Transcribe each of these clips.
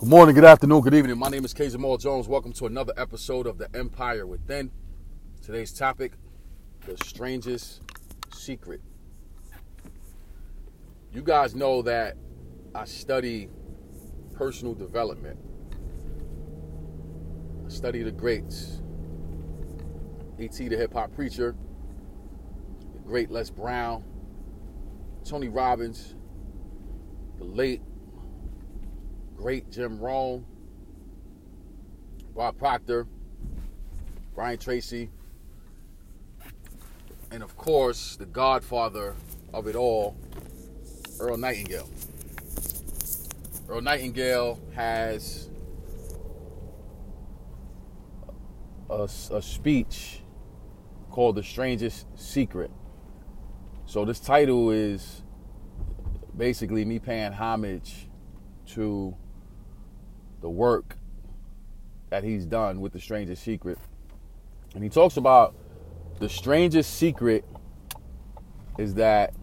Good morning, good afternoon, good evening. My name is K. Jamal Jones. Welcome to another episode of The Empire Within. Today's topic The Strangest Secret. You guys know that I study personal development, I study the greats. E.T., the hip hop preacher, the great Les Brown, Tony Robbins, the late great Jim Rohn, Bob Proctor, Brian Tracy, and of course, the godfather of it all, Earl Nightingale. Earl Nightingale has a, a speech called The Strangest Secret. So, this title is basically me paying homage to the work that he's done with the strangest secret. And he talks about the strangest secret is that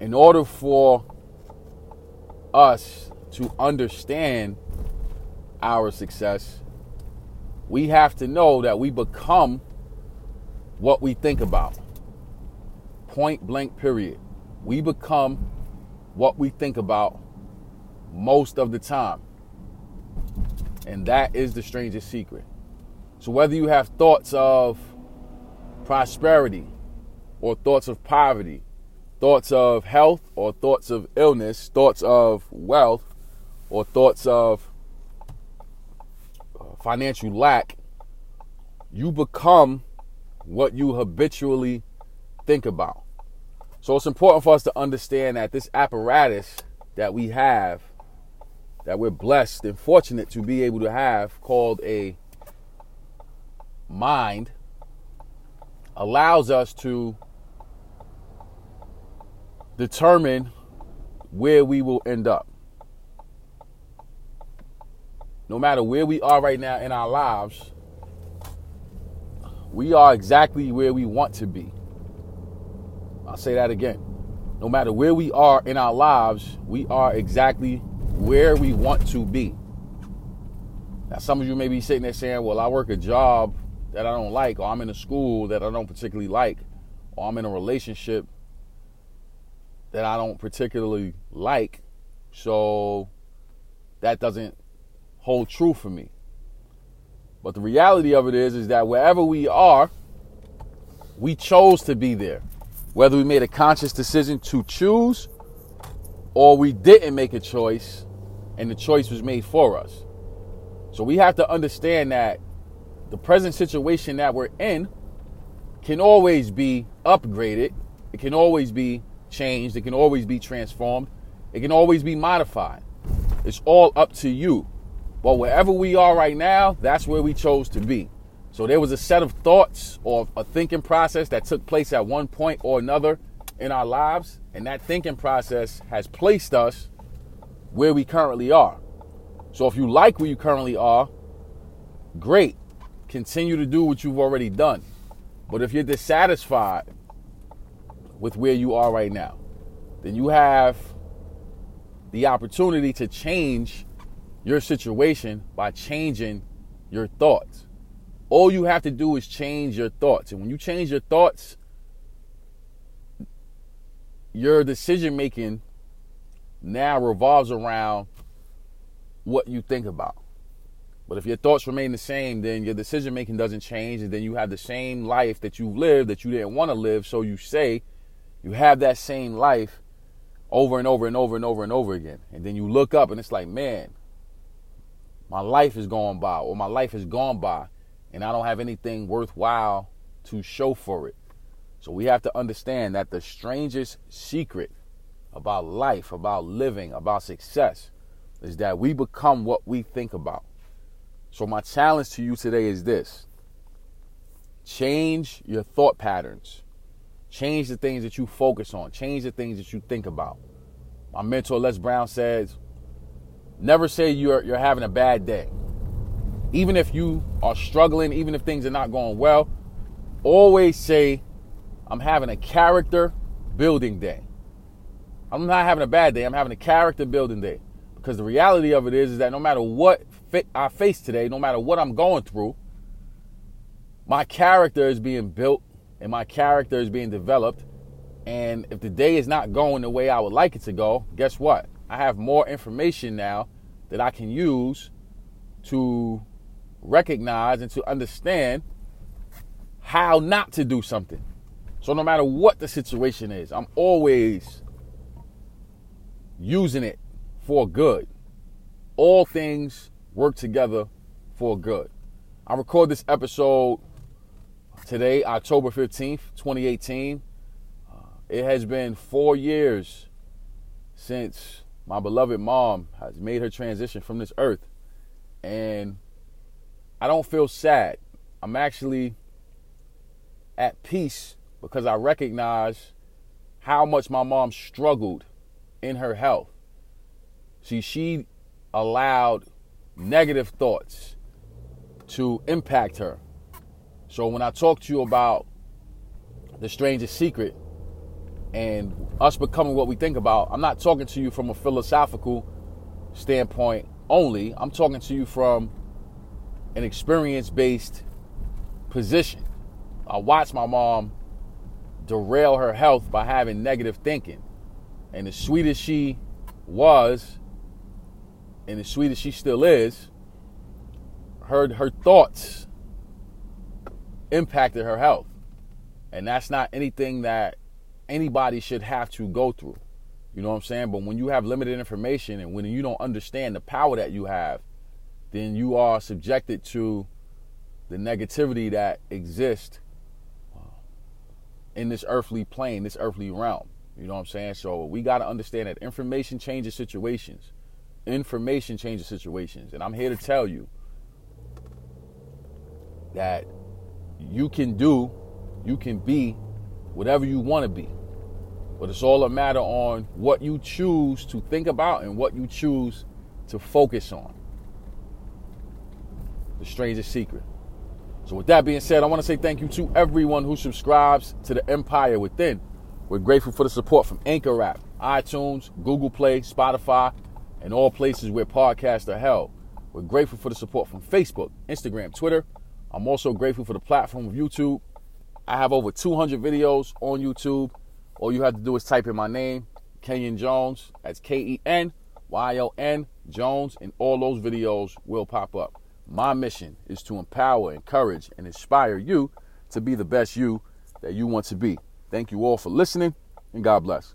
in order for us to understand our success, we have to know that we become what we think about. Point blank, period. We become what we think about most of the time. And that is the strangest secret. So whether you have thoughts of prosperity or thoughts of poverty, thoughts of health or thoughts of illness, thoughts of wealth or thoughts of uh, financial lack, you become what you habitually think about. So it's important for us to understand that this apparatus that we have that we're blessed and fortunate to be able to have called a mind allows us to determine where we will end up. No matter where we are right now in our lives, we are exactly where we want to be. I'll say that again. No matter where we are in our lives, we are exactly where we want to be. Now, some of you may be sitting there saying, well, I work a job that I don't like, or I'm in a school that I don't particularly like, or I'm in a relationship that I don't particularly like. So that doesn't hold true for me. But the reality of it is, is that wherever we are, we chose to be there. Whether we made a conscious decision to choose or we didn't make a choice and the choice was made for us. So we have to understand that the present situation that we're in can always be upgraded, it can always be changed, it can always be transformed, it can always be modified. It's all up to you. But wherever we are right now, that's where we chose to be. So there was a set of thoughts or a thinking process that took place at one point or another in our lives and that thinking process has placed us where we currently are. So if you like where you currently are, great. Continue to do what you've already done. But if you're dissatisfied with where you are right now, then you have the opportunity to change your situation by changing your thoughts. All you have to do is change your thoughts. And when you change your thoughts, your decision making now revolves around what you think about. But if your thoughts remain the same, then your decision making doesn't change, and then you have the same life that you lived that you didn't want to live. So you say you have that same life over and over and over and over and over again. And then you look up and it's like, man, my life is going by, or my life has gone by, and I don't have anything worthwhile to show for it. So we have to understand that the strangest secret about life, about living, about success is that we become what we think about. So my challenge to you today is this. Change your thought patterns. Change the things that you focus on. Change the things that you think about. My mentor Les Brown says, never say you're you're having a bad day. Even if you are struggling, even if things are not going well, always say I'm having a character building day. I'm not having a bad day. I'm having a character building day Because the reality of it is, is that no matter what I face today, no matter what I'm going through, my character is being built and my character is being developed. And if the day is not going the way I would like it to go, guess what? I have more information now that I can use to recognize and to understand how not to do something. So no matter what the situation is, I'm always using it for good. All things work together for good. I record this episode today, October 15th, 2018. Uh, it has been four years since my beloved mom has made her transition from this earth. And I don't feel sad. I'm actually at peace because I recognize how much my mom struggled in her health. See, she allowed negative thoughts to impact her. So when I talk to you about the strangest secret and us becoming what we think about, I'm not talking to you from a philosophical standpoint only. I'm talking to you from an experience based position. I watched my mom derail her health by having negative thinking. And as sweet as she was, and as sweet as she still is, her her thoughts impacted her health. And that's not anything that anybody should have to go through. You know what I'm saying? But when you have limited information and when you don't understand the power that you have, then you are subjected to the negativity that exists in this earthly plane, this earthly realm. You know what I'm saying? So we got to understand that information changes situations. Information changes situations. And I'm here to tell you that you can do, you can be whatever you want to be. But it's all a matter on what you choose to think about and what you choose to focus on. The strangest secret. So, with that being said, I want to say thank you to everyone who subscribes to the Empire Within. We're grateful for the support from Anchor App, iTunes, Google Play, Spotify, and all places where podcasts are held. We're grateful for the support from Facebook, Instagram, Twitter, I'm also grateful for the platform of YouTube. I have over 200 videos on YouTube. All you have to do is type in my name, Kenyon Jones. That's K E N Y O N Jones, and all those videos will pop up. My mission is to empower, encourage, and inspire you to be the best you that you want to be. Thank you all for listening, and God bless.